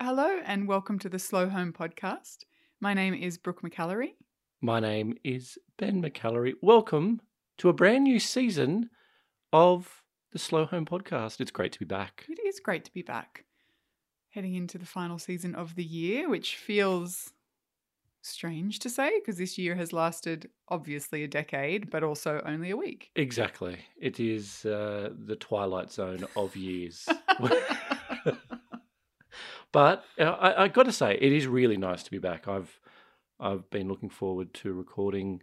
Hello and welcome to the Slow Home Podcast. My name is Brooke McAlary. My name is Ben McAlary. Welcome to a brand new season of the Slow Home Podcast. It's great to be back. It is great to be back. Heading into the final season of the year, which feels strange to say because this year has lasted obviously a decade, but also only a week. Exactly. It is uh, the twilight zone of years. but uh, I, I got to say, it is really nice to be back. I've I've been looking forward to recording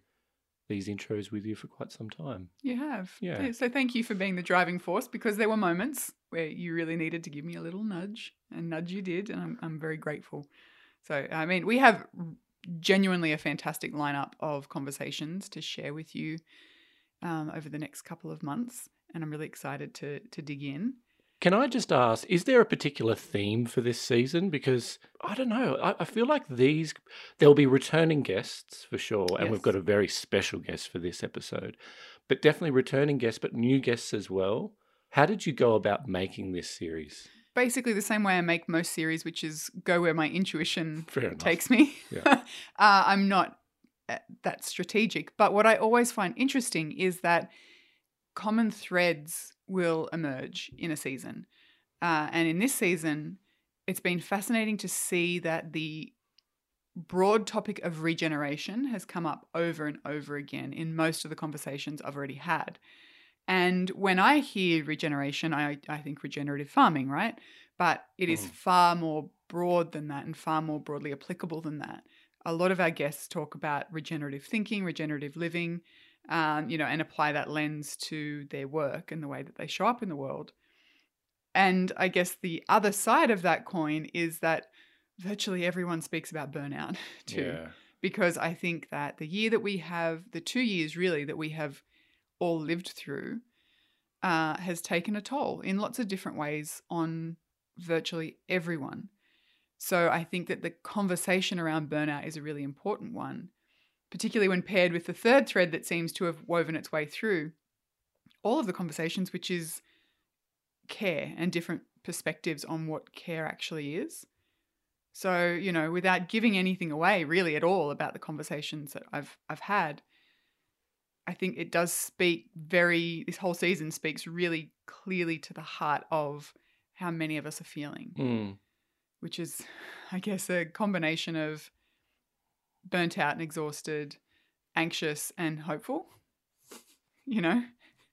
these intros with you for quite some time. You have. Yeah. So thank you for being the driving force because there were moments where you really needed to give me a little nudge, and nudge you did, and I'm, I'm very grateful. So, I mean, we have genuinely a fantastic lineup of conversations to share with you um, over the next couple of months, and I'm really excited to to dig in. Can I just ask, is there a particular theme for this season? Because I don't know. I, I feel like these, there'll be returning guests for sure. And we've got a very special guest for this episode, but definitely returning guests, but new guests as well. How did you go about making this series? Basically, the same way I make most series, which is go where my intuition takes me. Yeah. uh, I'm not uh, that strategic. But what I always find interesting is that common threads will emerge in a season. Uh, and in this season, it's been fascinating to see that the broad topic of regeneration has come up over and over again in most of the conversations I've already had. And when I hear regeneration, I, I think regenerative farming, right? But it is Mm. far more broad than that and far more broadly applicable than that. A lot of our guests talk about regenerative thinking, regenerative living, um, you know, and apply that lens to their work and the way that they show up in the world. And I guess the other side of that coin is that virtually everyone speaks about burnout too because I think that the year that we have, the two years really that we have all lived through, uh, has taken a toll in lots of different ways on virtually everyone. So I think that the conversation around burnout is a really important one, particularly when paired with the third thread that seems to have woven its way through all of the conversations, which is care and different perspectives on what care actually is. So, you know, without giving anything away really at all about the conversations that I've I've had, I think it does speak very this whole season speaks really clearly to the heart of how many of us are feeling, Mm. which is I guess a combination of burnt out and exhausted, anxious and hopeful. You know?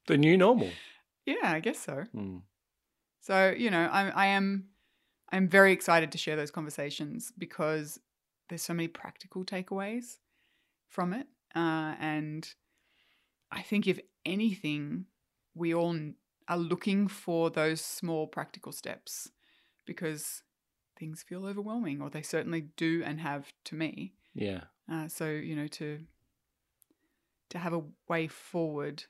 The new normal. Yeah, I guess so. Mm. So, you know, I, I am I'm very excited to share those conversations because there's so many practical takeaways from it. Uh, and I think if anything, we all are looking for those small practical steps because things feel overwhelming, or they certainly do and have to me. Yeah. Uh, so you know to to have a way forward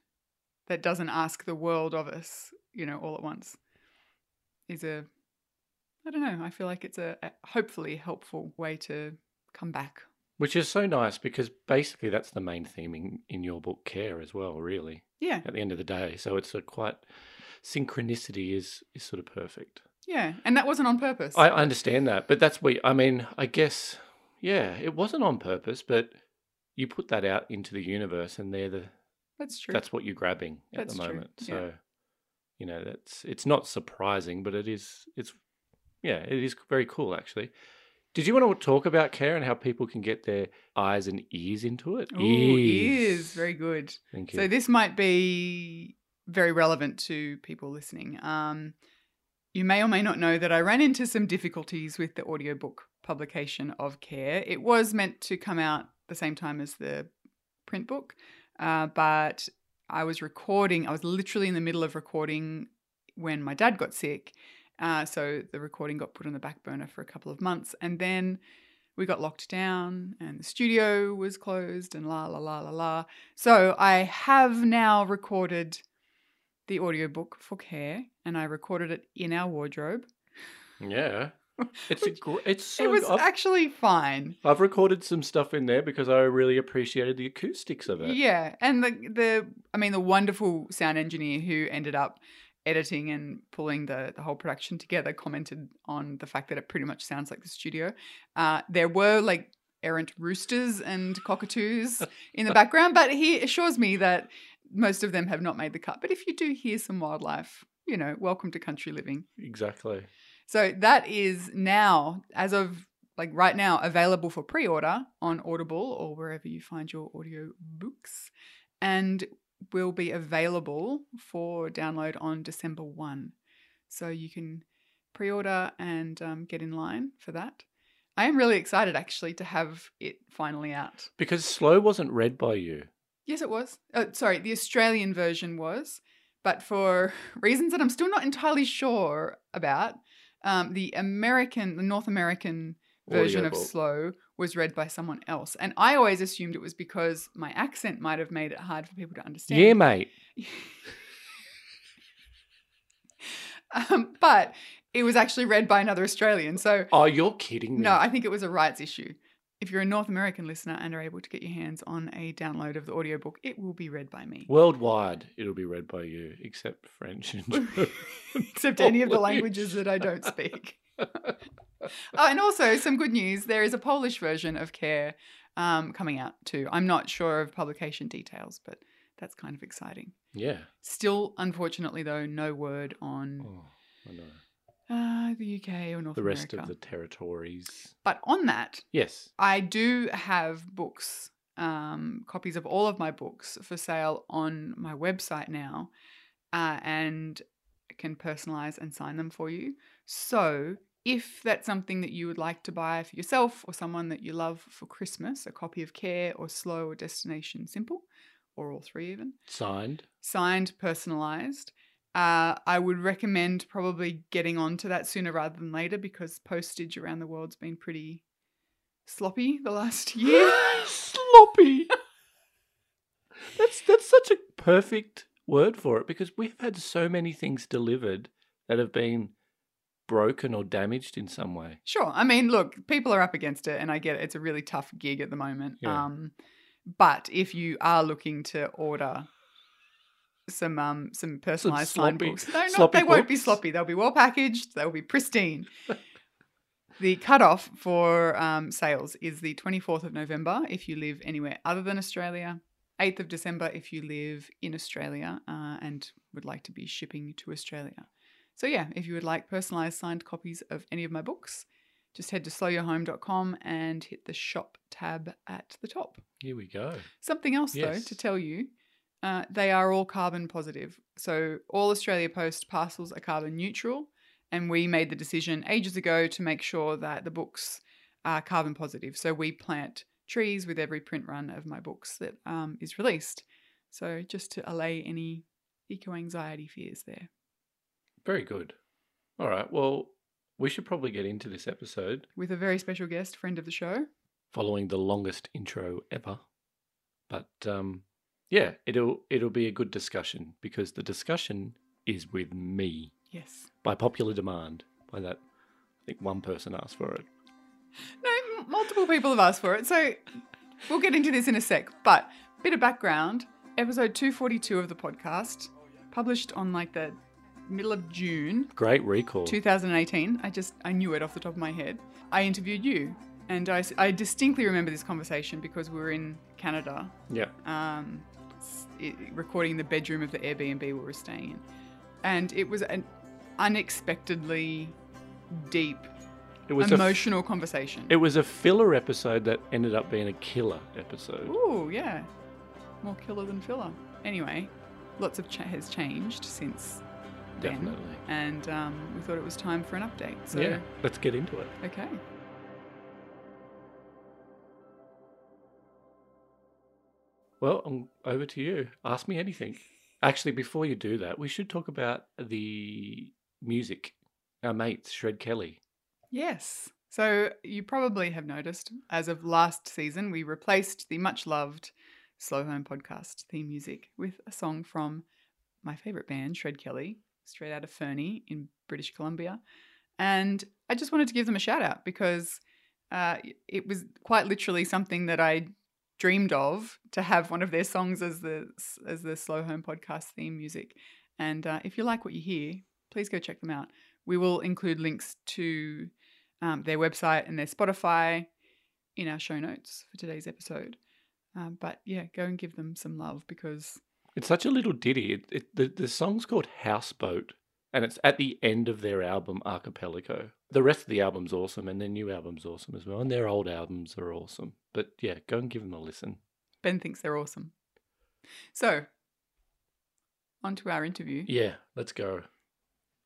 that doesn't ask the world of us, you know, all at once, is a I don't know. I feel like it's a, a hopefully helpful way to come back. Which is so nice because basically that's the main theme in, in your book, Care, as well, really, Yeah, at the end of the day. So it's a quite synchronicity is is sort of perfect. yeah, and that wasn't on purpose. I understand that, but that's what I mean. I guess, yeah, it wasn't on purpose, but you put that out into the universe, and they're the That's true. that's what you're grabbing at That's the moment. yeah. So, you know, that's it's not surprising, but it is. It's yeah, it is very cool actually. Did you want to talk about care and how people can get their eyes and ears into it? Ooh, ears, very good. Thank you. So this might be very relevant to people listening. Um, you may or may not know that I ran into some difficulties with the audiobook publication of Care. It was meant to come out the same time as the print book, uh, but I was recording. I was literally in the middle of recording when my dad got sick. Uh, so the recording got put on the back burner for a couple of months, and then we got locked down, and the studio was closed, and la la la la la. So I have now recorded the audiobook for Care, and I recorded it in our wardrobe. yeah, it's a Which- gr- it's so. it was I've, actually fine. I've recorded some stuff in there because I really appreciated the acoustics of it. Yeah, and the the I mean the wonderful sound engineer who ended up editing and pulling the, the whole production together commented on the fact that it pretty much sounds like the studio. Uh, there were like errant roosters and cockatoos in the background, but he assures me that most of them have not made the cut. But if you do hear some wildlife, you know, welcome to country living. Exactly. So that is now, as of like right now, available for pre order on Audible or wherever you find your audio books. And will be available for download on December 1. So you can pre order and um, get in line for that. I am really excited actually to have it finally out. Because Slow wasn't read by you. Yes, it was. Oh, sorry, the Australian version was, but for reasons that I'm still not entirely sure about, um, the American, the North American version of Slow was read by someone else, and I always assumed it was because my accent might have made it hard for people to understand. Yeah, mate. um, but it was actually read by another Australian. So Oh, you're kidding me. no, I think it was a rights issue. If you're a North American listener and are able to get your hands on a download of the audiobook, it will be read by me. Worldwide, it'll be read by you, except French and German. Except any of the languages that I don't speak. Oh, and also, some good news there is a Polish version of Care um, coming out too. I'm not sure of publication details, but that's kind of exciting. Yeah. Still, unfortunately, though, no word on Oh, I know. Uh, the UK or North The rest America. of the territories. But on that, Yes. I do have books, um, copies of all of my books for sale on my website now, uh, and can personalize and sign them for you. So, if that's something that you would like to buy for yourself or someone that you love for Christmas, a copy of Care or Slow or Destination Simple, or all three even, Signed. signed, personalized. Uh, I would recommend probably getting onto that sooner rather than later because postage around the world's been pretty sloppy the last year. Sloppy. that's that's such a perfect word for it because we've had so many things delivered that have been broken or damaged in some way. Sure. I mean, look, people are up against it, and I get it. It's a really tough gig at the moment. Yeah. Um, but if you are looking to order some um some personalized signed sloppy- books, they're not, they won't be sloppy. They'll be well packaged. They'll be pristine. the cutoff for um, sales is the 24th of November if you live anywhere other than Australia. 8th of December if you live in Australia uh, and would like to be shipping to Australia. So, yeah, if you would like personalized signed copies of any of my books, just head to slowyourhome.com and hit the shop tab at the top. Here we go. Something else, though, to tell you uh, they are all carbon positive. So, all Australia Post parcels are carbon neutral. And we made the decision ages ago to make sure that the books are carbon positive. So, we plant trees with every print run of my books that um, is released. So, just to allay any eco anxiety fears there. Very good. All right. Well, we should probably get into this episode With a very special guest, friend of the show. following the longest intro ever. But um, yeah, it'll it'll be a good discussion because the discussion is with me Yes. by popular demand. By that, I think one person asked for it. No, m- multiple people have asked for it. So we'll get into this in a sec. But bit of background episode 242 of the podcast, published on like the middle of June Great recall. 2018. I just, I knew it off the top of my head. I interviewed you. And I, I distinctly remember this conversation because we were in Canada, Yeah. um, recording in the bedroom of the Airbnb we were staying in. And it was an unexpectedly deep, It was a f- emotional conversation. it was a filler episode that ended up being a killer episode. Ooh, yeah. More killer than filler. Anyway, lots of cha- has changed since then. Definitely. And um, we thought it was time for an update. So, yeah. Let's get into it. okay. Well, um, over to you. Ask me anything. Actually, before you do that, we should talk about the music. Our mates, Shred Kelly. Yes. So, you probably have noticed, as of last season, we replaced the much loved Slow Home podcast theme music with a song from my favorite band, Shred Kelly, straight out of Fernie in British Columbia. And I just wanted to give them a shout out because uh, it was quite literally something that I dreamed of to have one of their songs as the as the Slow Home podcast theme music. And uh, if you like what you hear, please go check them out. We will include links to um, their website and their Spotify in our show notes for today's episode. Um, but yeah, go and give them some love because It's such a little ditty. It, it, the, the song's called Houseboat, and it's at the end of their album Archipelago. The rest of the album's awesome, and their new album's awesome as well, and their old albums are awesome. But yeah, go and give them a listen. Ben thinks they're awesome. So, on to our interview. Yeah, let's go.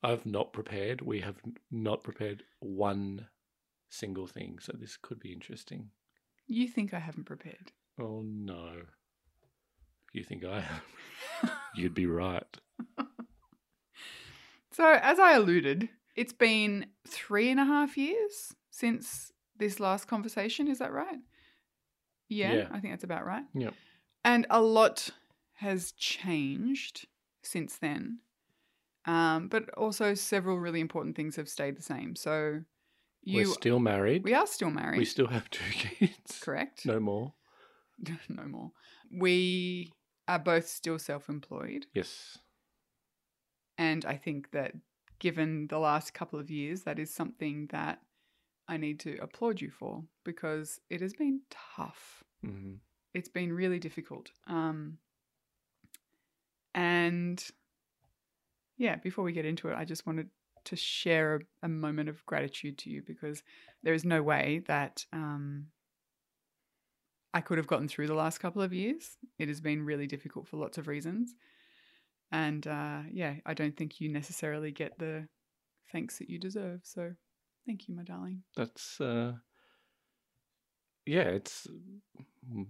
I've not prepared. We have not prepared one single thing, so this could be interesting. You think I haven't prepared? Oh no. You think I have? You'd be right. So, as I alluded, it's been three and a half years since this last conversation. Is that right? Yeah, Yeah. I think that's about right. Yep. And a lot has changed since then. Um, but also, several really important things have stayed the same. So, you, We're still married. we are still married. We still have two kids. correct? No more. no more. We are both still self employed. Yes. And I think that given the last couple of years, that is something that I need to applaud you for because it has been tough. hmm It's been really difficult. Um, and yeah, before we get into it, I just wanted to share a, a moment of gratitude to you because there is no way that um, I could have gotten through the last couple of years. It has been really difficult for lots of reasons. And uh, yeah, I don't think you necessarily get the thanks that you deserve. So thank you, my darling. That's uh yeah, it's mm,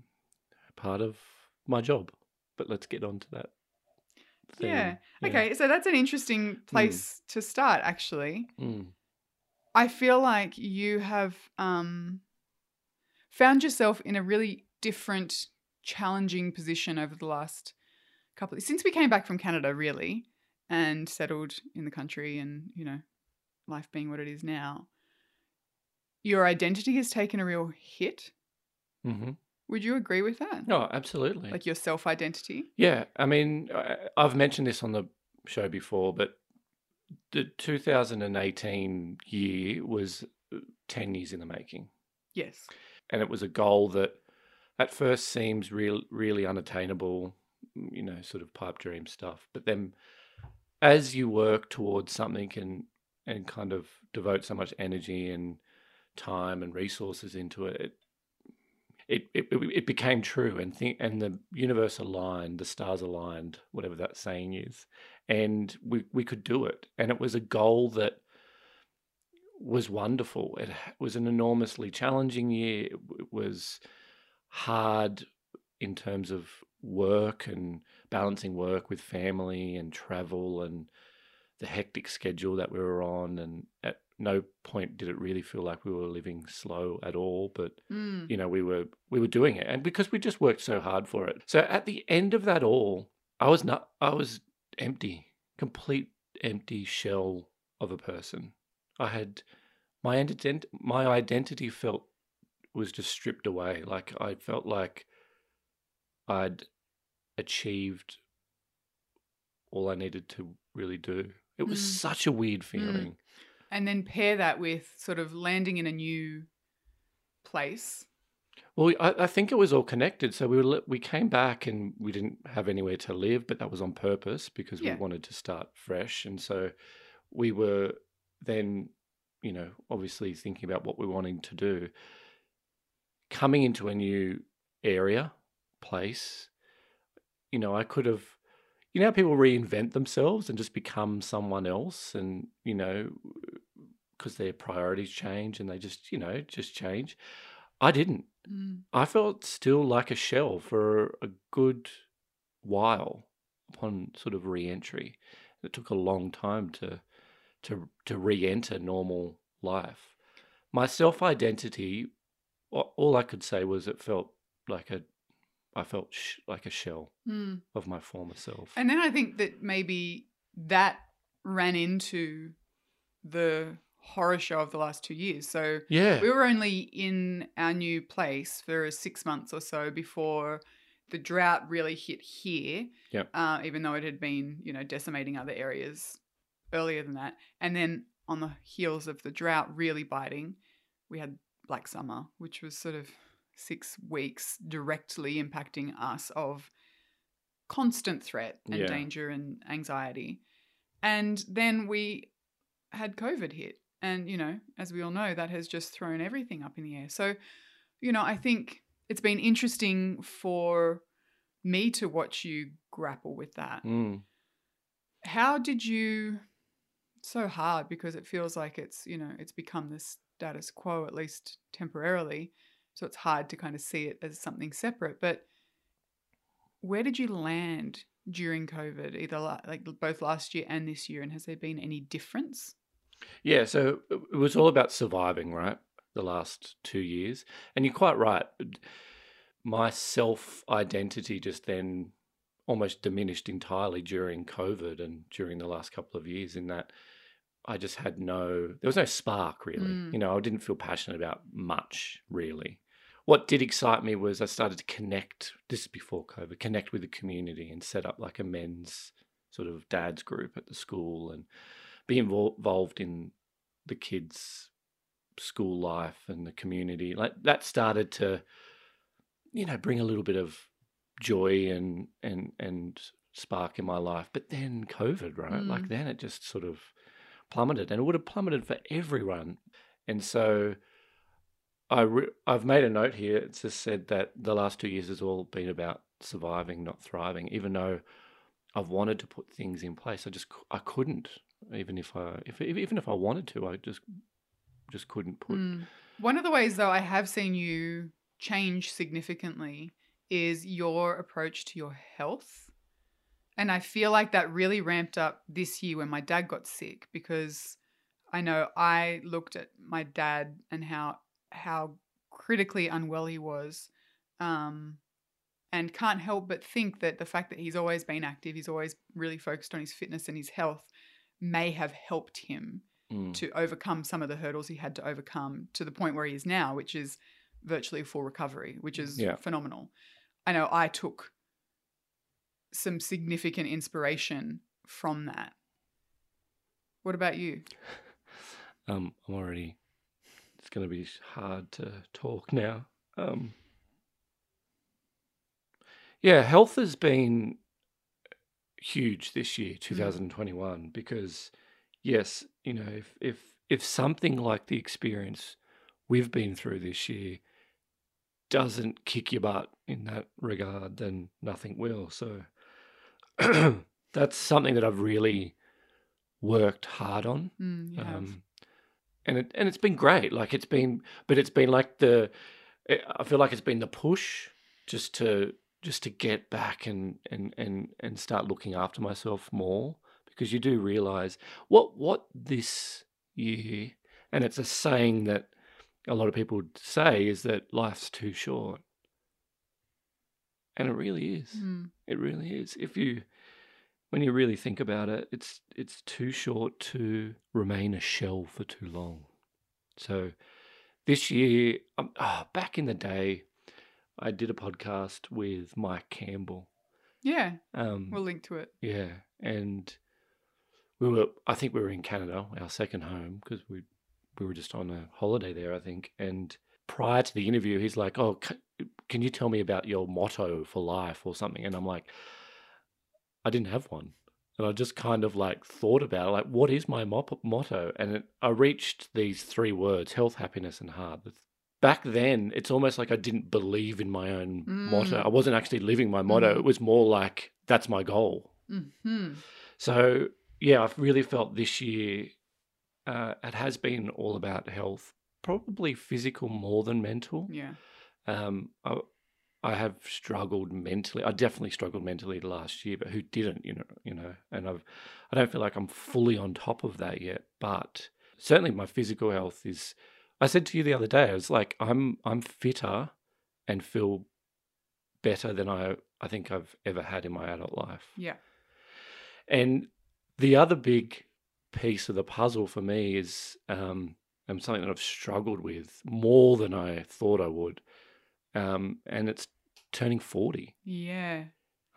part of my job. But let's get on to that. theme. Yeah. Okay, so that's an interesting place to start, actually. Mm. I feel like you have um, found yourself in a really different, challenging position over the last couple since we came back from Canada, really, and settled in the country, and you know, life being what it is now. Your identity has taken a real hit. hmm Would you agree with that? No, absolutely. Like your self identity? Yeah, I mean, I've mentioned this on the show before, but the 2018 year was uh, 10 years in the making. Yes. And it was a goal that at first seems real, really unattainable, you know, sort of pipe dream stuff. But then as you work towards something and, and kind of devote so much energy and time and resources into it, it, it, it, it became true and think and the universe aligned, the stars aligned, whatever that saying is, and we we could do it. And it was a goal that was wonderful. It was an enormously challenging year. It was hard in terms of work and balancing work with family and travel and the hectic schedule that we were on. And at no point did it really feel like we were living slow at all. But Mm. you know we were we were doing it and because we just worked so hard for it so at the end of that all i was not i was empty complete empty shell of a person i had my ident- my identity felt was just stripped away like i felt like i'd achieved all i needed to really do it was Mm. such a weird feeling And then pair that with sort of landing in a new place. Well, I, I think it was all connected. So we were, we came back and we didn't have anywhere to live, but that was on purpose because Yeah. we wanted to start fresh. And so we were then, you know, obviously thinking about what we're wanting to do. Coming into a new area, place, you know, I could have, you know, how people reinvent themselves and just become someone else, and you know, because their priorities change and they just, you know, just change. I didn't. Mm. I felt still like a shell for a good while upon sort of re-entry. It took a long time to to to re-enter normal life. My self-identity, all I could say was it felt like a, I felt sh- like a shell Mm. of my former self. And then I think that maybe that ran into the horror show of the last two years. So yeah, we were only in our new place for six months or so before the drought really hit here. Yep. Uh, even though it had been, you know, decimating other areas earlier than that. And then on the heels of the drought really biting, we had Black Summer, which was sort of six weeks directly impacting us of constant threat and Yeah. danger and anxiety. And then we had COVID hit. And, you know, as we all know, that has just thrown everything up in the air. So, you know, I think it's been interesting for me to watch you grapple with that. Mm. How did you so hard because it feels like it's, you know, it's become the status quo at least temporarily. So it's hard to kind of see it as something separate, but where did you land during COVID, either like both last year and this year and has there been any difference? Yeah, so it it was all about surviving, right? The last two years. And you're quite right. My self identity just then almost diminished entirely during COVID and during the last couple of years, in that I just had no, there was no spark really. Mm. You know, I didn't feel passionate about much really. What did excite me was I started to connect, this is before COVID, connect with the community and set up like a men's sort of dad's group at the school and be involved in the kids' school life and the community. Like that started to, you know, bring a little bit of joy and and and spark in my life. But then COVID, right? Like Mm. then it just sort of plummeted, and it would have plummeted for everyone. And so, I re- I've made a note here. It's just said that the last two years has all been about surviving, not thriving. Even though I've wanted to put things in place, I just I couldn't. Even if I if even if I wanted to, I just just couldn't put. Mm. One of the ways, though, I have seen you change significantly is your approach to your health. And I feel like that really ramped up this year when my dad got sick because I know I looked at my dad and how how critically unwell he was. Um, and can't help but think that the fact that he's always been active, he's always really focused on his fitness and his health, may have helped him Mm. to overcome some of the hurdles he had to overcome to the point where he is now, which is virtually full recovery, which is Yeah. phenomenal. I know I took some significant inspiration from that. What about you? Um, I'm already. It's going to be hard to talk now. Um, yeah, health has been huge this year, 2021, because yes, you know, if if if something like the experience we've been through this year doesn't kick your butt in that regard, then nothing will. So that's something that I've really worked hard on Mm, um, and it and it's been great. Like it's been, but it's been like the. I- feel like it's been the push just to just to get back and and and and start looking after myself more because you do realize what what this year and it's a saying that a lot of people say is that life's too short and it really is Mm, it really is. If you, when you really think about it, it's it's too short to remain a shell for too long. So, this year, um, ah, back in the day, I did a podcast with Mike Campbell. yeah, Um, we'll link to it. yeah, and we were. I think we were in Canada, our second home, because we we were just on a holiday there. I think. And prior to the interview, he's like, "Oh, c- can you tell me about your motto for life or something?" And I'm like, "I didn't have one." And I just kind of like thought about it, like, what is my mop- motto? And it, I reached these three words: health, happiness, and heart. Back then, it's almost like I didn't believe in my own motto. Mm. I wasn't actually living my motto. Mm. It was more like that's my goal. hmm So yeah, I've really felt this year uh, it has been all about health, probably physical more than mental. Yeah. Um, I, I have struggled mentally. I definitely struggled mentally the last year, but who didn't? You know, you know. And I've, I don't feel like I'm fully on top of that yet. But certainly, my physical health is. I said to you the other day, I was like, I'm, I'm fitter, and feel better than I, I think I've ever had in my adult life. Yeah. And the other big piece of the puzzle for me is um, um, something that I've struggled with more than I thought I would. Um, and it's turning 40. Yeah.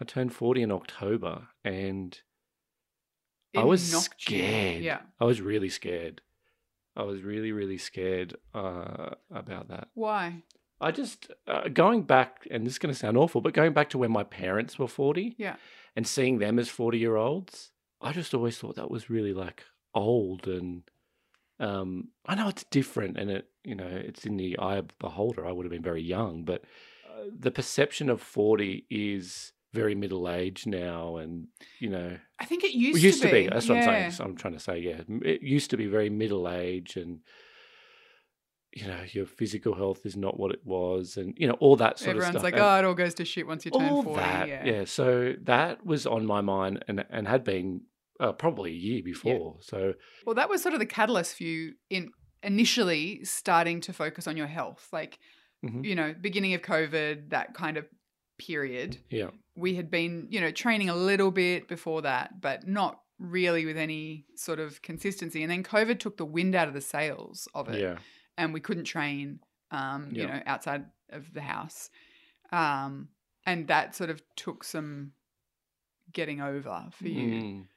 I turned 40 in October and I was knocked you. scared. Yeah. I was really scared. I was really, really scared uh, about that. Why? I just, uh, going back, and this is going to sound awful, but going back to when my parents were 40 Yeah. and seeing them as 40 year olds, I just always thought that was really like old. And um, I know it's different and it, you know, it's in the eye of the beholder. I would have been very young, but the perception of 40 is very middle aged now. And, you know, I think it used, it used to, be. That's what I'm saying. I'm trying to say, yeah, it used to be very middle age, and you know, your physical health is not what it was, and you know, all that sort Everyone's of stuff. everyone's like, And oh, it all goes to shit once you turn all 40. that, yeah. So that was on my mind, and and had been uh, probably a year before. So Well, that was sort of the catalyst for you in initially starting to focus on your health. Like, Mhm. you know, beginning of COVID, that kind of period. yeah, We had been, you know, training a little bit before that, but not really with any sort of consistency. And then COVID took the wind out of the sails of it. yeah, and we couldn't train, um, you know, outside of the house. Um, and that sort of took some getting over for you. Mm,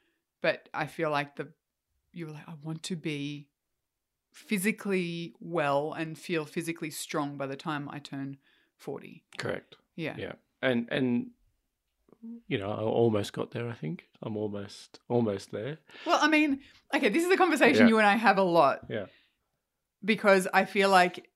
But I feel like the you were like, I want to be physically well and feel physically strong by the time I turn forty. correct. Yeah. Yeah, and and you know, I almost got there. I think I'm almost almost there. Well, I mean, okay, this is a conversation Yeah. you and I have a lot. Yeah. Because I feel like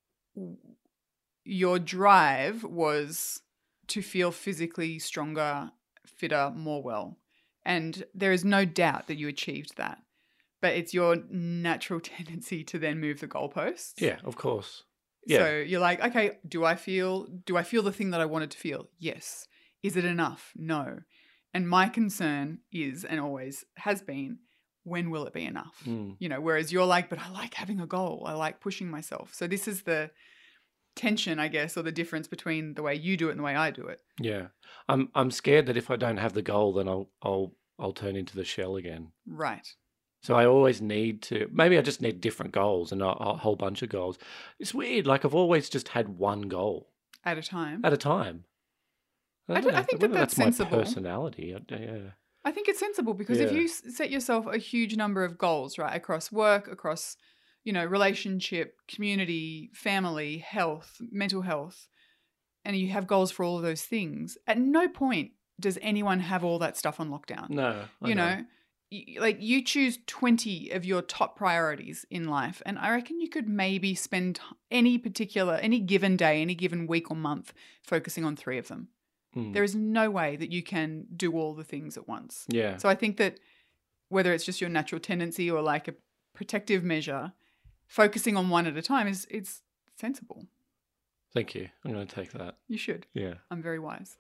your drive was to feel physically stronger, fitter, more well. And there is no doubt that you achieved that. But it's your natural tendency to then move the goalposts. Yeah, of course. Yeah. So you're like, okay, do I feel do I feel the thing that I wanted to feel? Yes. Is it enough? No. And my concern is and always has been, when will it be enough? Mm. You know, whereas you're like, but I like having a goal. I like pushing myself. So this is the tension, I guess, or the difference between the way you do it and the way I do it. Yeah, I'm I'm scared that if I don't have the goal, then I'll I'll I'll turn into the shell again. Right. So I always need to. Maybe I just need different goals and a, a whole bunch of goals. It's weird. Like I've always just had one goal At a time. at a time. I don't don't- I think that whether that's my personality. I- yeah. I think it's sensible because if you set yourself a huge number of goals, right, across work, across, you know, relationship, community, family, health, mental health, and you have goals for all of those things, at no point does anyone have all that stuff on lockdown. No, I you know, Y- like you choose 20 of your top priorities in life, and I reckon you could maybe spend any particular, any given day, any given week or month focusing on three of them. Mm. There is no way that you can do all the things at once. Yeah. So I think that whether it's just your natural tendency or like a protective measure, focusing on one at a time is it's sensible. Thank you. I'm going to take that. You should. Yeah. I'm very wise.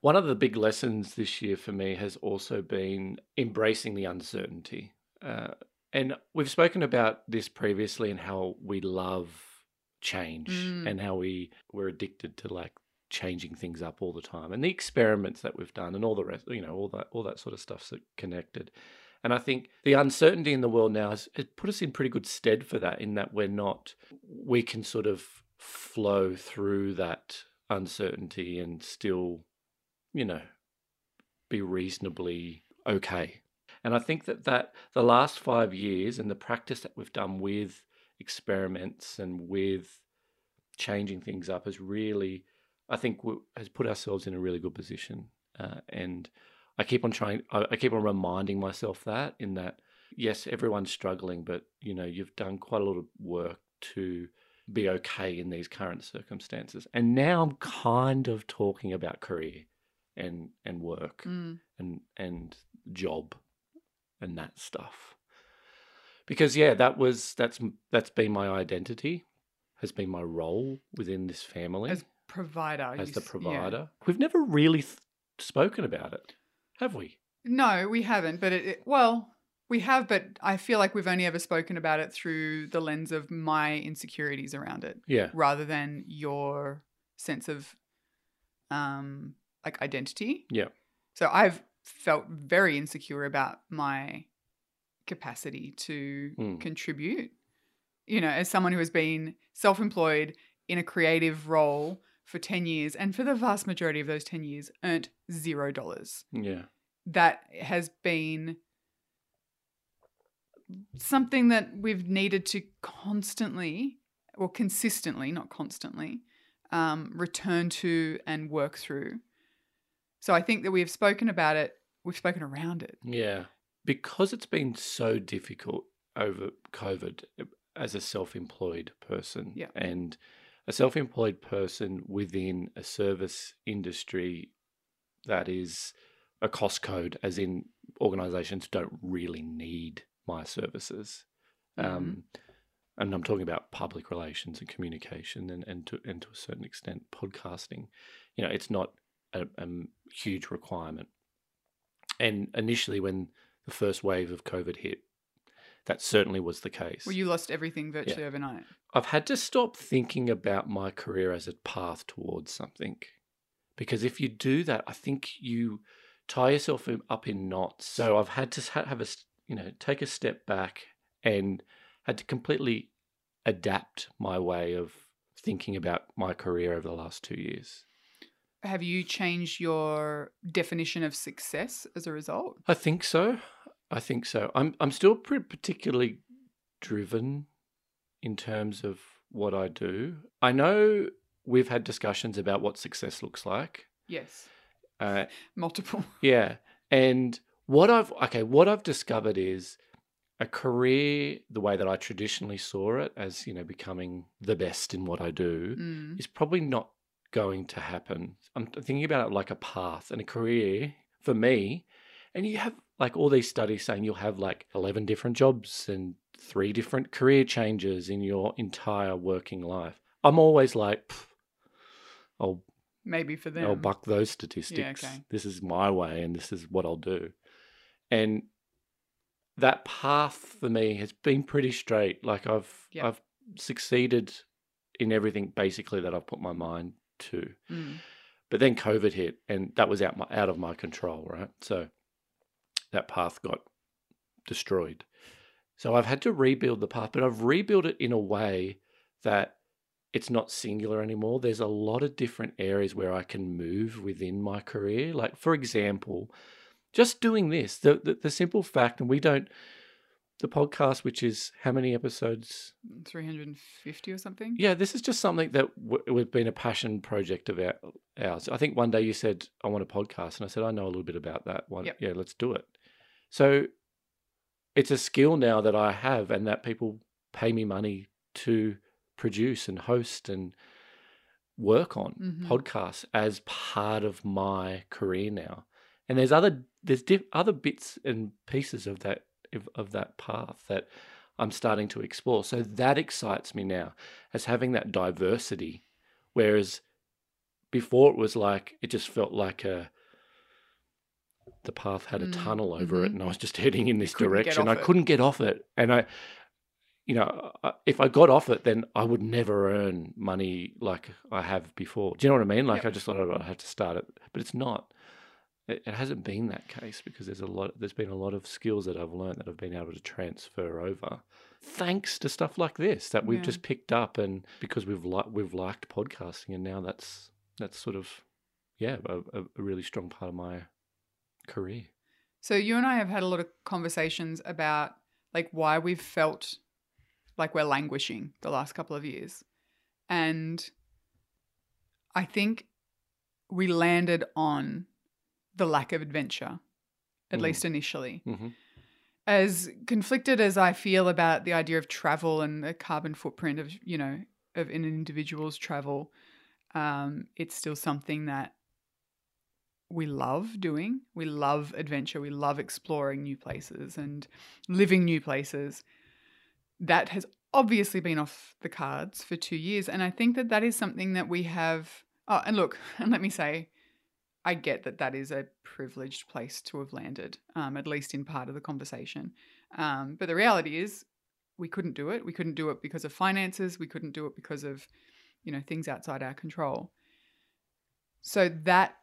One of the big lessons this year for me has also been embracing the uncertainty. Uh, and we've spoken about this previously and how we love change Mm. and how we we're addicted to like changing things up all the time and the experiments that we've done and all the rest you know all that all that sort of stuff's connected and i think the uncertainty in the world now has, has put us in pretty good stead for that in that we're not we can sort of flow through that uncertainty and still you know be reasonably okay. And i think that that the last 5 years and the practice that we've done with experiments and with changing things up has really i think has put ourselves in a really good position. Uh, and i keep on trying I, I keep on reminding myself that in that yes everyone's struggling but you know you've done quite a lot of work to be okay in these current circumstances. And now i'm kind of talking about career and and work Mm. and and job and that stuff because yeah that was that's that's been my identity has been my role within this family As provider. as the s- yeah. provider we've never really th- spoken about it have we No, we haven't. But it, it, well, we have, but I feel like we've only ever spoken about it through the lens of my insecurities around it, yeah rather than your sense of, um, like identity. Yeah. So I've felt very insecure about my capacity to Mm. contribute. You know, as someone who has been self-employed in a creative role for 10 years and for the vast majority of those 10 years earned zero dollars. Yeah. That has been something that we've needed to constantly or consistently, not constantly, um, return to and work through. So I think that we have spoken about it, we've spoken around it. Yeah. Because it's been so difficult over COVID uh, as a self employed person. Yeah. And a self employed person within a service industry that is a cost code, as in organizations don't really need my services. Um, and I'm talking about public relations and communication and, and, to, and to a certain extent podcasting. You know, it's not a, a huge requirement. And initially, when the first wave of COVID hit, that certainly was the case. Well, you lost everything virtually overnight. I've had to stop thinking about my career as a path towards something. Because if you do that, I think you tie yourself up in knots. So I've had to have a, you know, take a step back and had to completely adapt my way of thinking about my career over the last two years. Have you changed your definition of success as a result? I think so. I think so. I'm I'm still pretty particularly driven in terms of what I do. I know we've had discussions about what success looks like. Yes. Uh, Multiple. yeah, and what I've okay, what I've discovered is a career the way that I traditionally saw it as you know becoming the best in what I do Mm. is probably not going to happen. I'm thinking about it like a path and a career for me. And you have like all these studies saying you'll have like 11 different jobs and three different career changes in your entire working life. I'm always like, "Pff, I'll, Maybe for them. I'll buck those statistics. okay. This is my way and this is what I'll do. And that path for me has been pretty straight. Like I've Yeah. I've succeeded in everything basically that I've put my mind to. Mm. But then COVID hit, and that was out my out of my control, right? So that path got destroyed. So I've had to rebuild the path, but I've rebuilt it in a way that it's not singular anymore. There's a lot of different areas where I can move within my career. Like for example, just doing this, the the, the simple fact, and we don't the podcast, which is how many episodes 350 or something? yeah, this is just something that w- we've been a passion project of our, ours. I think one day you said, I want a podcast. And I said, I know a little bit about that. One, Yep. Yeah, let's do it. So it's a skill now that I have and that people pay me money to produce and host and work on Mhm. podcasts as part of my career now. And there's other there's diff, other bits and pieces of that of, of that path that I'm starting to explore. So that excites me now as having that diversity. Whereas before it was like it just felt like a the path had a Mm, tunnel over it mhm. and I was just heading in this couldn't direction. I it. couldn't get off it. And I you know, if I got off it, then I would never earn money like I have before. Do you know what I mean? Like Yep. I just thought I'd have to start it, but it's not. It, it hasn't been that case because there's a lot. There's been a lot of skills that I've learned that I've been able to transfer over, thanks to stuff like this that we've Yeah. just picked up, and because we've li- we've liked podcasting, and now that's that's sort of yeah a, a a really strong part of my career. So you and I have had a lot of conversations about like why we've felt like we're languishing the last couple of years. And I think we landed on the lack of adventure, at Mm. least initially. hmm As conflicted as I feel about the idea of travel and the carbon footprint of, you know, of an individual's travel, um, it's still something that we love doing. We love adventure. We love exploring new places and living new places. That has obviously been off the cards for two years. And I think that that is something that we have. Oh, and look, and let me say, I get that that is a privileged place to have landed, um, at least in part of the conversation. Um, but the reality is, we couldn't do it. We couldn't do it because of finances. We couldn't do it because of, you know, things outside our control. So that,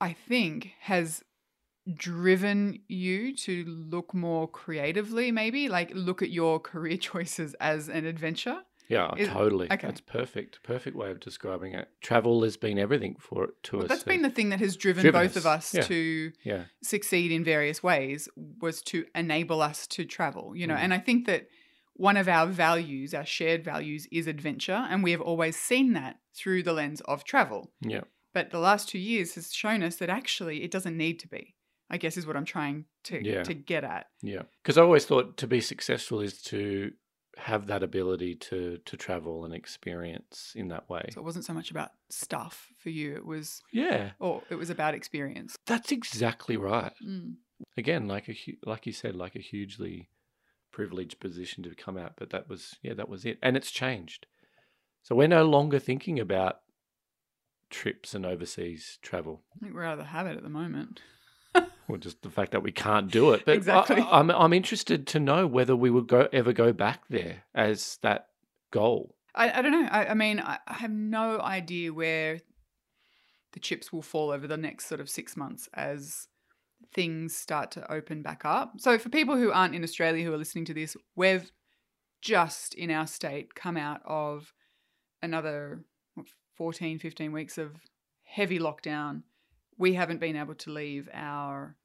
I think, has driven you to look more creatively, maybe like look at your career choices as an adventure. Yeah, Is- totally. okay. That's perfect. Perfect way of describing it. Travel has been everything for it to Well, us. that's been the thing that has driven, driven both of us, us yeah. to yeah, succeed in various ways was to enable us to travel, you know. Mm. And I think that one of our values, our shared values, is adventure. And we have always seen that through the lens of travel. yeah, But the last two years has shown us that actually it doesn't need to be, I guess is what I'm trying to, Yeah. to get at. yeah. Because I always thought to be successful is to have that ability to to travel and experience in that way. So it wasn't so much about stuff for you, it was, yeah, or it was about experience. that's exactly right. Mm. Again, like a like you said, like a hugely privileged position to come out, but that was yeah, that was it, and it's changed. So we're no longer thinking about trips and overseas travel. I think we're out of the habit at the moment. Well, just the fact that we can't do it. But Exactly. I, am I'm interested to know whether we would go ever go back there as that goal. I, I don't know. I, I mean, I, I have no idea where the chips will fall over the next sort of six months as things start to open back up. So, for people who aren't in Australia who are listening to this, we've just in our state come out of another what, 14, 15 weeks of heavy lockdown. We haven't been able to leave our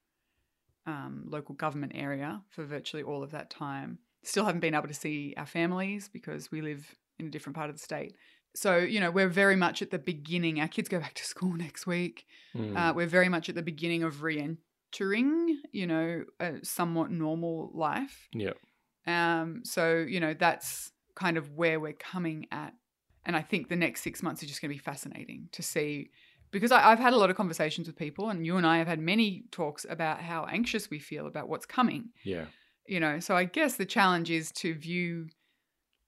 um, local government area for virtually all of that time. Still haven't been able to see our families because we live in a different part of the state. So, you know, we're very much at the beginning. Our kids go back to school next week. Mm. Uh, we're very much at the beginning of re entering, you know, a somewhat normal life. yeah, Um, so, you know, that's kind of where we're coming at. And I think the next six months are just going to be fascinating to see because I, I've had a lot of conversations with people, and you and I have had many talks about how anxious we feel about what's coming. yeah, You know, so I guess the challenge is to view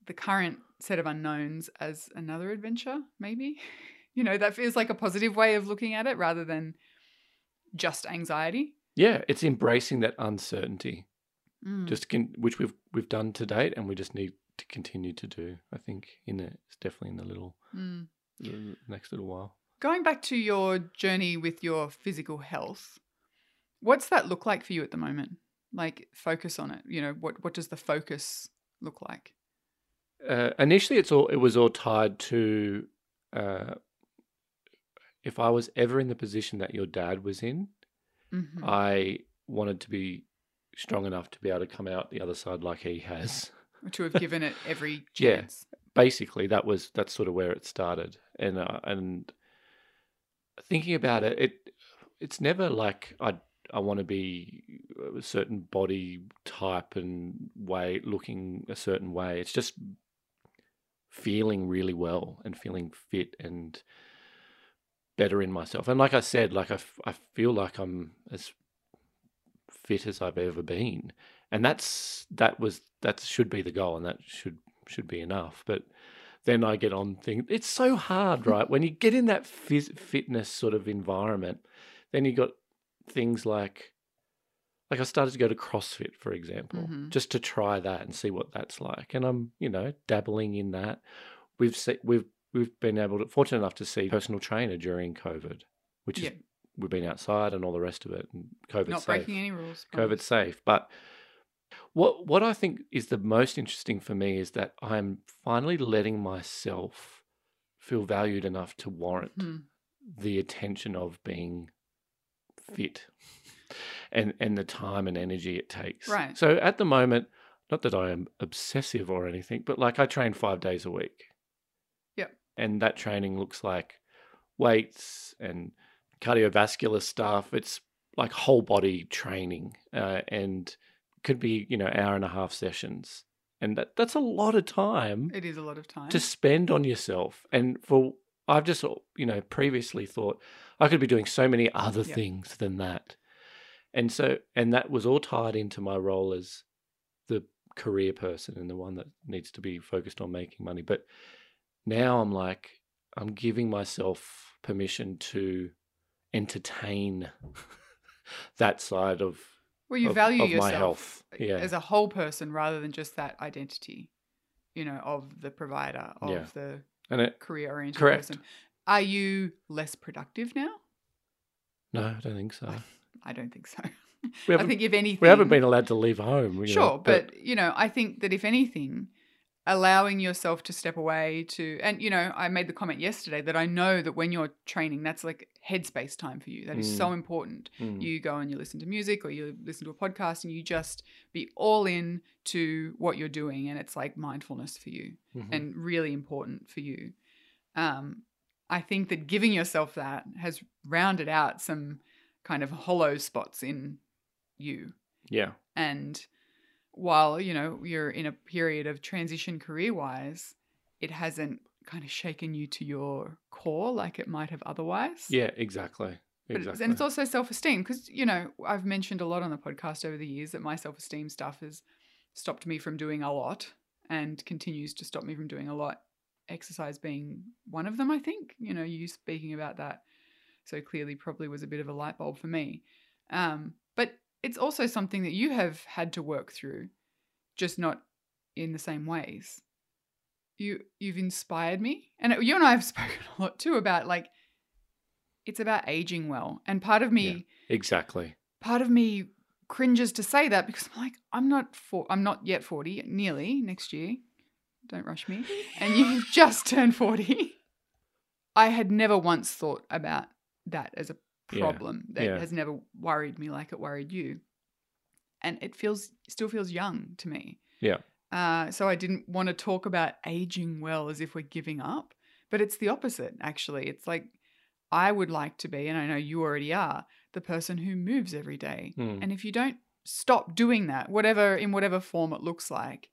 the current set of unknowns as another adventure, maybe. You know, that feels like a positive way of looking at it rather than just anxiety. yeah. It's embracing that uncertainty, Mm. just can, which we've we've done to date, and we just need to continue to do. I think in the, it's definitely in the little Mm. the next little while. Going back to your journey with your physical health, what's that look like for you at the moment? Like focus on it. You know, what what does the focus look like? Uh, initially, it's all it was all tied to uh, if I was ever in the position that your dad was in, Mhm. I wanted to be strong enough to be able to come out the other side like he has. to have given it every chance. Yeah. Basically, that was that's sort of where it started, and uh, and thinking about it, it it's never like I I want to be a certain body type and way, looking a certain way. It's just feeling really well and feeling fit and better in myself. And like I said, like I, f- I feel like I'm as fit as I've ever been. And that's that was that should be the goal and that should should be enough. But then I get on things. It's so hard, right? when you get in that phys- fitness sort of environment, then you got things like like I started to go to CrossFit, for example, Mhm. just to try that and see what that's like. And I'm, you know, dabbling in that. We've se- we've we've been able to fortunate enough to see personal trainer during COVID, which is we've been outside and all the rest of it, and COVID safe. Not safe. breaking any rules. COVID safe. But what what I think is the most interesting for me is that I'm finally letting myself feel valued enough to warrant Mhm. the attention of being fit and and the time and energy it takes. Right. So at the moment, not that I am obsessive or anything, but like I train 5 days a week. Yep. And that training looks like weights and cardiovascular stuff. It's like whole body training uh, and could be, you know, hour and a half sessions. And that, that's a lot of time It is a lot of time. to spend on yourself. And for I've just you know previously thought I could be doing so many other Yeah. things than that, and so and that was all tied into my role as the career person and the one that needs to be focused on making money. But now I'm like I'm giving myself permission to entertain that side of well, you of- value of my yourself health. Yeah. as a whole person rather than just that identity, you know, of the provider, of Yeah. the and it career oriented Correct. person. Are you less productive now? no, I don't think so. I don't think so. We I haven't, think if anything, we haven't been allowed to leave home. you know, sure, but, you know, I think that if anything, allowing yourself to step away to and you know i made the comment yesterday that i know that when you're training that's like headspace time for you That is so important Mm. you go and you listen to music or you listen to a podcast and you just be all in to what you're doing and it's like mindfulness for you Mhm. and really important for you um i think that giving yourself that has rounded out some kind of hollow spots in you yeah. and while, you know, you're in a period of transition career wise, it hasn't kind of shaken you to your core like it might have otherwise. Yeah, exactly. But it's- and it's also self esteem because, you know, I've mentioned a lot on the podcast over the years that my self esteem stuff has stopped me from doing a lot and continues to stop me from doing a lot. Exercise being one of them, I think. You know, you speaking about that so clearly probably was a bit of a light bulb for me. Um, it's also something that you have had to work through, just not in the same ways. You you've inspired me, and you and I have spoken a lot too about like it's about aging well, and part of me exactly. part of me cringes to say that because I'm like I'm not for I'm not yet 40, nearly next year. Don't rush me. And you've just turned 40. I had never once thought about that as a Yeah. problem that Yeah. has never worried me like it worried you. And it feels still feels young to me. Yeah. Uh, so I didn't want to talk about aging well as if we're giving up, but it's the opposite actually. It's like I would like to be, and I know you already are, the person who moves every day. Mm. And if you don't stop doing that, whatever in whatever form it looks like,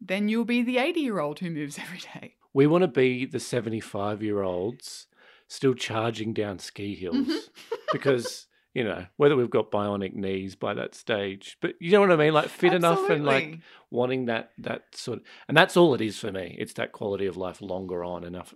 then you'll be the 80 year old who moves every day. We want to be the 75 year olds still charging down ski hills Mhm. because, you know, whether we've got bionic knees by that stage, but you know what I mean? Like fit enough and like wanting that, that sort and that's all it is for me. It's that quality of life longer on enough.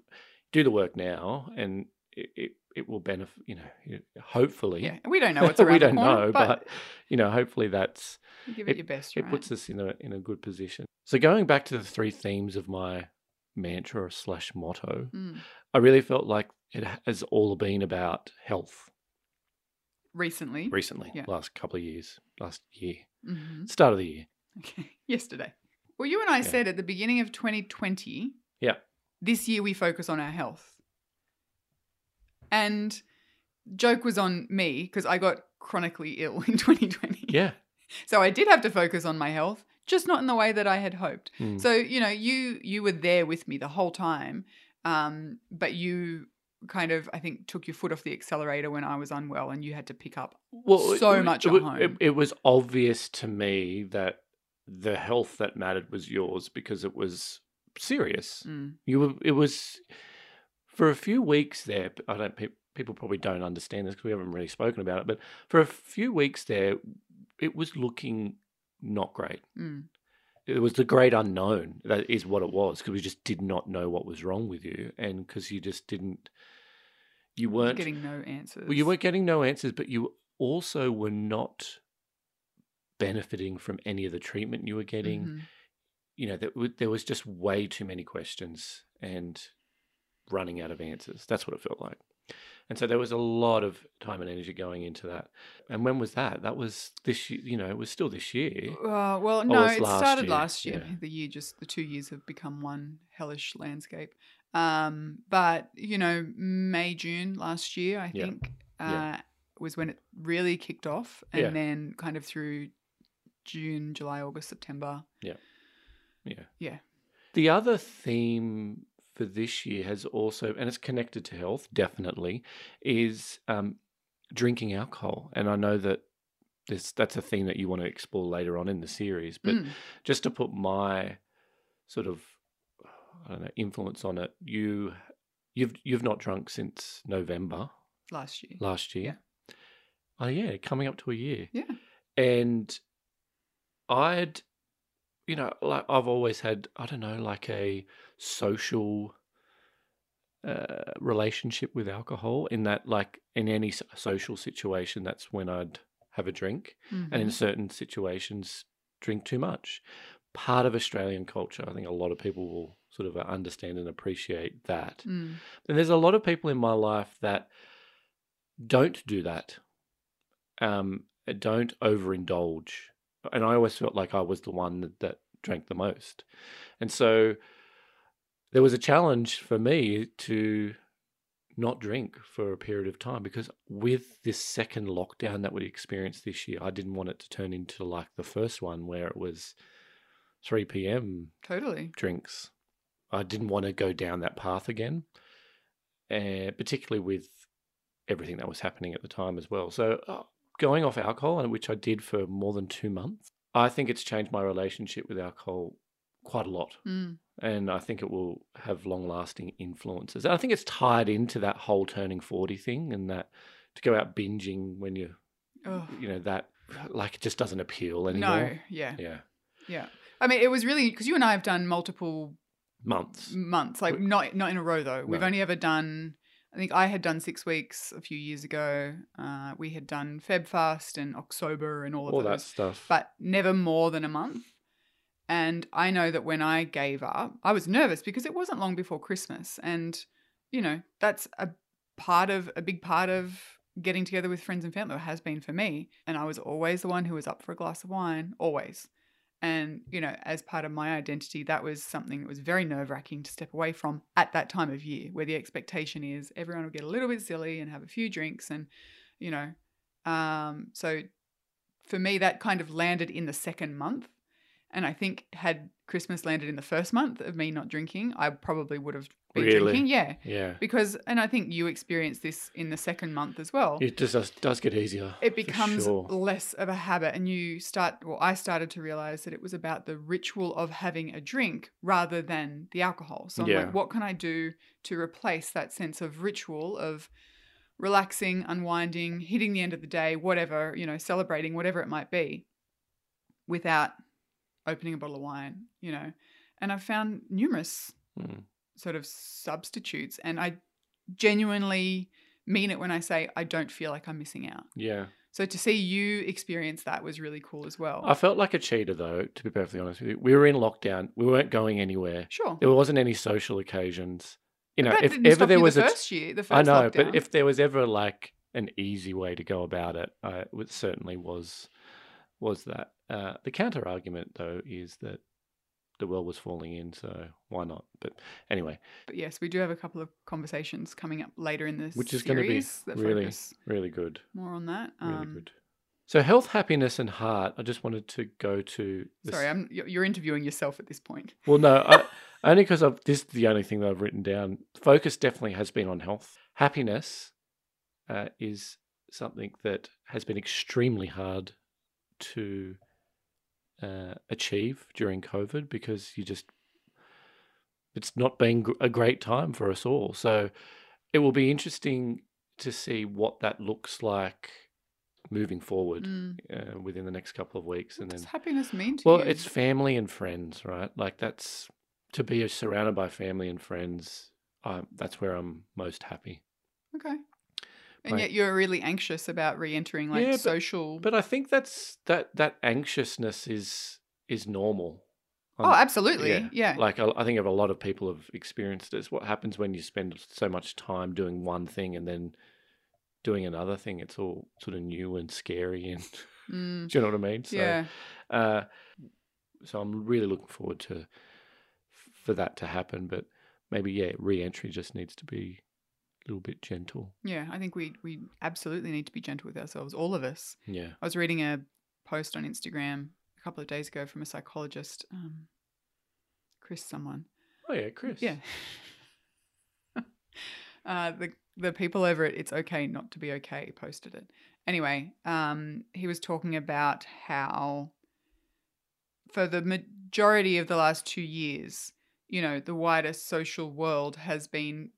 Do the work now and it, it, it will benefit, you know, hopefully. Yeah, we don't know what's around we the don't corner, know, but, but, you know, hopefully that's you give it, your best, it right? puts us in a in a good position. So going back to the three themes of my mantra slash motto, Mm. I really felt like it has all been about health Recently. recently, Yeah. last couple of years, last year, Mhm. start of the year. Okay. Yesterday. Well, you and I Yeah. said at the beginning of 2020, Yeah. this year we focus on our health. And joke was on me because I got chronically ill in 2020. Yeah. So I did have to focus on my health, just not in the way that I had hoped. Mm. So, you know, you you were there with me the whole time. Um, but you kind of I think took your foot off the accelerator when I was unwell and you had to pick up. well, so it- much it, at home. It, it was obvious to me that the health that mattered was yours because it was serious. Mm, You were. It was for a few weeks there. I don't. pe- People probably don't understand this because we haven't really spoken about it. But for a few weeks there, it was looking not great. mm, It was the great unknown. That is what it was because we just did not know what was wrong with you, and because you just didn't. You weren't getting no answers. well, you weren't getting no answers, but you also were not benefiting from any of the treatment you were getting Mhm. you know, w- there was just way too many questions and running out of answers. That's what it felt like. And so there was a lot of time and energy going into that. And when was that? That was this year, you know, it was still this year. Uh, well, no, it last started year, last year. yeah. The year just the two years have become one hellish landscape. Um, but you know, May June last year, I Yeah. think, uh, Yeah. was when it really kicked off, and then kind of through June, July, August, September. Yeah. Yeah. Yeah. The other theme for this year has also, and it's connected to health, definitely, is um, drinking alcohol. And I know that this that's a theme that you want to explore later on in the series. But Mm. just to put my sort of I don't know influence on it, you you've you've not drunk since November last year. last year. Oh yeah, coming up to a year. Yeah. And I'd you know, like I've always had I don't know, like a social uh, relationship with alcohol in that like in any social situation that's when I'd have a drink and in Mhm. certain situations drink too much. Part of Australian culture, I think a lot of people will sort of understand and appreciate that. Mm. And there's a lot of people in my life that don't do that, um, don't overindulge. And I always felt like I was the one that, that drank the most. And so there was a challenge for me to not drink for a period of time because with this second lockdown that we experienced this year, I didn't want it to turn into like the first one where it was 3 p.m. Totally. drinks. I didn't want to go down that path again, uh, particularly with everything that was happening at the time as well. So, uh, going off alcohol, and which I did for more than two months, I think it's changed my relationship with alcohol quite a lot. Mm. And I think it will have long lasting influences. And I think it's tied into that whole turning 40 thing and that to go out binging when you, Oh, you know, that like it just doesn't appeal anymore. no. Yeah. Yeah. Yeah. I mean, it was really because you and I have done multiple Months. months, like not not in a row though. We've No. only ever done. I think I had done six weeks a few years ago. Uh, we had done FebFast and October and all of All that stuff. but never more than a month. And I know that when I gave up, I was nervous because it wasn't long before Christmas, and you know that's a part of a big part of getting together with friends and family. Has been for me, and I was always the one who was up for a glass of wine, always. And, you know, as part of my identity, that was something that was very nerve wracking to step away from at that time of year, where the expectation is everyone will get a little bit silly and have a few drinks. And, you know, um, so for me, that kind of landed in the second month. And I think had Christmas landed in the first month of me not drinking, I probably would have been Really? drinking. Yeah. yeah. Because, and I think you experienced this in the second month as well It just does, does get easier. it becomes sure. less of a habit and you start well i started to realize that it was about the ritual of having a drink rather than the alcohol so i'm Yeah. like what can i do to replace that sense of ritual of relaxing unwinding hitting the end of the day whatever you know celebrating whatever it might be without opening a bottle of wine you know and i've found numerous Mm. Sort of substitutes and i genuinely mean it when i say i don't feel like i'm missing out Yeah. so to see you experience that was really cool as well. I felt like a cheater, though, to be perfectly honest with you. We were in lockdown. We weren't going anywhere. sure. There wasn't any social occasions. You know, that if ever there was the a. first year, the first I know, lockdown. but if there was ever like an easy way to go about it, I, it certainly was was that. Uh, the counter argument, though, is that the world was falling in, so why not? But anyway, But yes, we do have a couple of conversations coming up later in this Which is gonna be really really good, more on that. really Um, good. So health, happiness, and heart. I just wanted to go to. the Sorry, I'm you're you're interviewing yourself at this point. Well, no, I, only because I've this is the only thing that I've written down. Focus definitely has been on health. Happiness uh, is something that has been extremely hard to uh, achieve during COVID because you just it's not been a great time for us all. So it will be interesting to see what that looks like moving forward Mm. uh, within the next couple of weeks, What and does then happiness mean to you. well, you? it's family and friends, right? Like that's to be surrounded by family and friends. Um, that's where I'm most happy. okay. And Like- yet you're really anxious about re-entering like Yeah, but- social. But I think that's that that anxiousness is is normal. oh, Um, absolutely. Yeah. Like I, I think a lot of people have experienced this. What happens when you spend so much time doing one thing and then doing another thing? It's all sort of new and scary, and Mm, do you know what I mean? So, yeah. Uh, so I'm really looking forward to for that to happen. But maybe yeah, re-entry just needs to be little bit gentle. Yeah. I think we we absolutely need to be gentle with ourselves, all of us. Yeah. I was reading a post on Instagram a couple of days ago from a psychologist, um, Chris someone. Oh yeah, Chris. Yeah. uh, the the people over at It's Okay Not to Be Okay posted it. Anyway, um, he was talking about how for the majority of the last two years, you know, the wider social world has been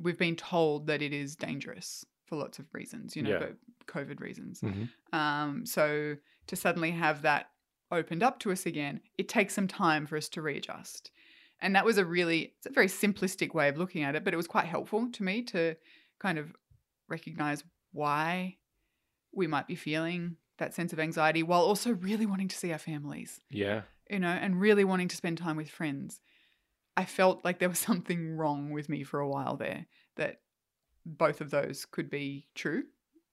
we've been told that it is dangerous for lots of reasons, you know, Yeah. but COVID reasons. Mhm. Um, so to suddenly have that opened up to us again, it takes some time for us to readjust. And that was a really, it's a very simplistic way of looking at it, but it was quite helpful to me to kind of recognize why we might be feeling that sense of anxiety while also really wanting to see our families, Yeah. you know, and really wanting to spend time with friends. I felt like there was something wrong with me for a while there that both of those could be true,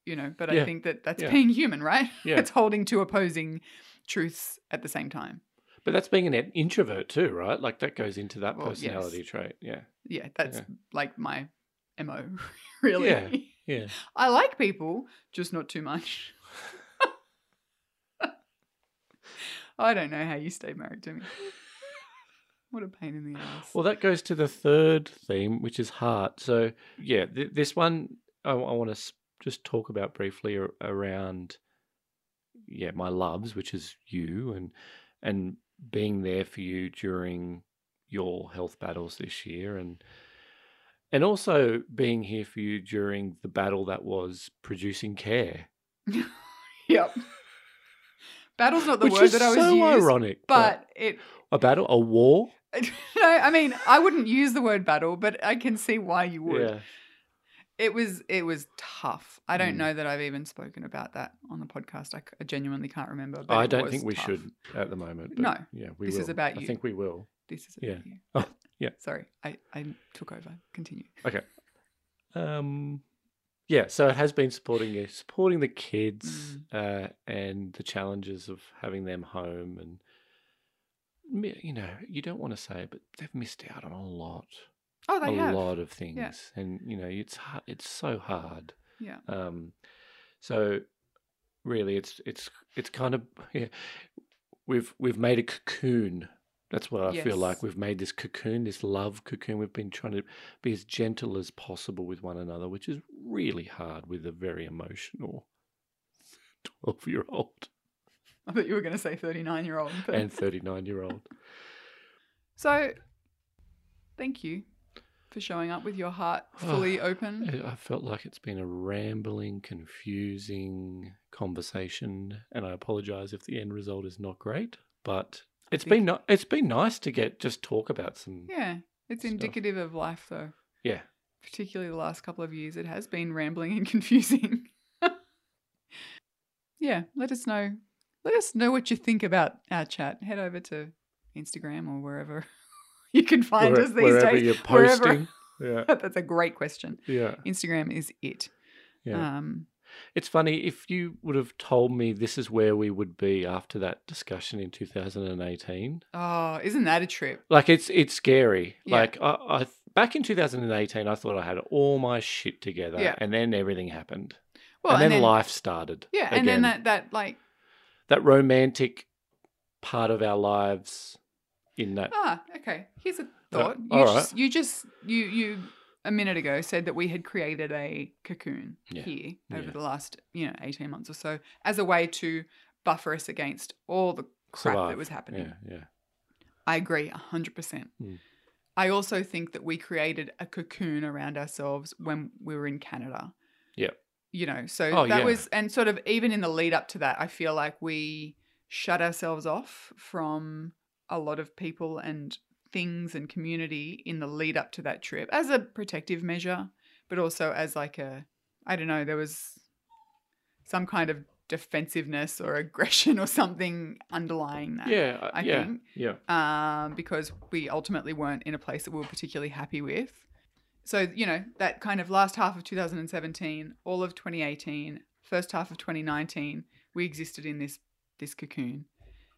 you know, but I think that that's Yeah. being human, right? Yeah. it's holding two opposing truths at the same time. But that's being an introvert too, right? Like that goes into that Well, yes. personality trait. Yeah. Yeah, that's Yeah. like my mo. really. Yeah. Yeah. I like people, just not too much. I don't know how you stay married to me. What a pain in the ass. Well, that goes to the third theme, which is heart. So, yeah, th- this one I, want to just talk about briefly ar- around, yeah, my loves, which is you, and and being there for you during your health battles this year, and and also being here for you during the battle that was producing care, yep. Battle's not the which word is that I was so used, ironic. but it. a battle, a war. No, I mean I wouldn't use the word battle, but I can see why you would. Yeah. It was it was tough. I don't Mm. know that I've even spoken about that on the podcast. I genuinely can't remember. I don't think we tough. should at the moment. But No, yeah, we this will. is about you. I think we will. This is Yeah. about you. Oh, yeah. Sorry, I, I took over. Continue. Okay. Um, yeah, so it has been supporting you, supporting the kids Mm. uh, and the challenges of having them home, and you know, you don't want to say, it, but they've missed out on a lot, Oh, they a have. lot of things, and you know, it's hard, it's so hard. Yeah. Um, so really, it's it's it's kind of yeah, we've we've made a cocoon. That's what I feel like. We've made this cocoon, this love cocoon. We've been trying to be as gentle as possible with one another, which is really hard with a very emotional twelve-year-old I thought you were going to say 39 year old. and thirty-nine-year-old. So, thank you for showing up with your heart oh, fully open. I felt like it's been a rambling, confusing conversation, and I apologise if the end result is not great. But it's been ni- it's been nice to get just talk about some Yeah, it's Stuff. indicative of life, though. yeah Particularly the last couple of years, it has been rambling and confusing. yeah, let us know. Let us know what you think about our chat. Head over to Instagram or wherever you can find us these wherever days. you're Wherever- posting. Yeah, That's a great question. yeah, Instagram is it. yeah. Um, It's funny if you would have told me this is where we would be after that discussion in 2018. oh, isn't that a trip? Like it's it's scary. Yeah. Like I, I back in 2018, I thought I had all my shit together, Yeah. and then everything happened, Well, and, then, life started. Yeah, and then that that like that romantic part of our lives in that. ah okay. Here's a thought. you all just you just you you a minute ago said that we had created a cocoon Yeah, here over yeah. the last you know eighteen months or so as a way to buffer us against all the crap that was happening. Yeah, yeah. I agree hundred percent. Mm. I also think that we created a cocoon around ourselves when we were in Canada. yeah You know, so Oh, that yeah. was, and sort of even in the lead up to that, I feel like we shut ourselves off from a lot of people and things and community in the lead up to that trip as a protective measure, but also as like a, I don't know, there was some kind of defensiveness or aggression or something underlying that Yeah, uh, I yeah, think. yeah. um, because we ultimately weren't in a place that we were particularly happy with. So, you know, that kind of last half of 2017, all of 2018, first half of 2019, we existed in this this cocoon.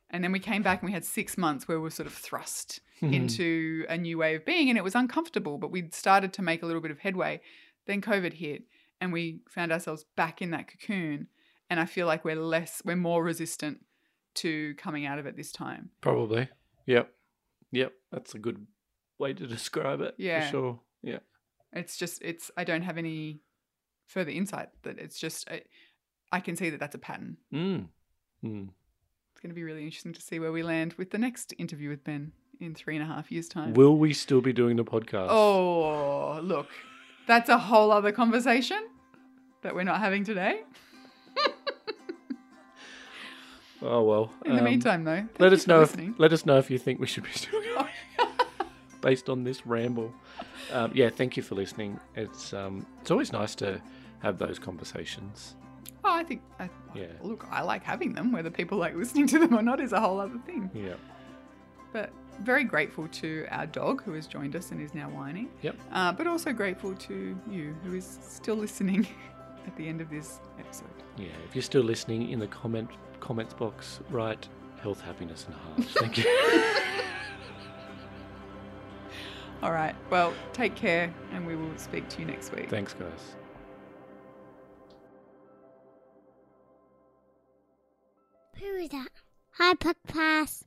And then we came back and we had six months where we were sort of thrust into a new way of being and it was uncomfortable, but we'd started to make a little bit of headway. Then COVID hit and we found ourselves back in that cocoon. And I feel like we're less, we're more resistant to coming out of it this time. Probably. Yep. Yep. That's a good way to describe it. Yeah. For sure. Yeah. It's just, it's, I don't have any further insight that it's just, I, I can see that that's a pattern. Mm. Mm. It's going to be really interesting to see where we land with the next interview with Ben in three and a half years' time. Will we still be doing the podcast? oh, look, that's a whole other conversation that we're not having today. Oh well. In the um, meantime, though, let us know if let us know if you think we should be doing it based on this ramble. Um, yeah, thank you for listening. It's um, it's always nice to have those conversations. Oh, I think, I, Yeah. look, I like having them. Whether people like listening to them or not is a whole other thing. Yeah. But very grateful to our dog who has joined us and is now whining. Yep. Uh, but also grateful to you who is still listening at the end of this episode. Yeah. If you're still listening in the comment comments box, write health, happiness, and heart. Thank you. All right. Well, take care, and we will speak to you next week. Thanks, guys. Who is that? Hi, Puck Pass.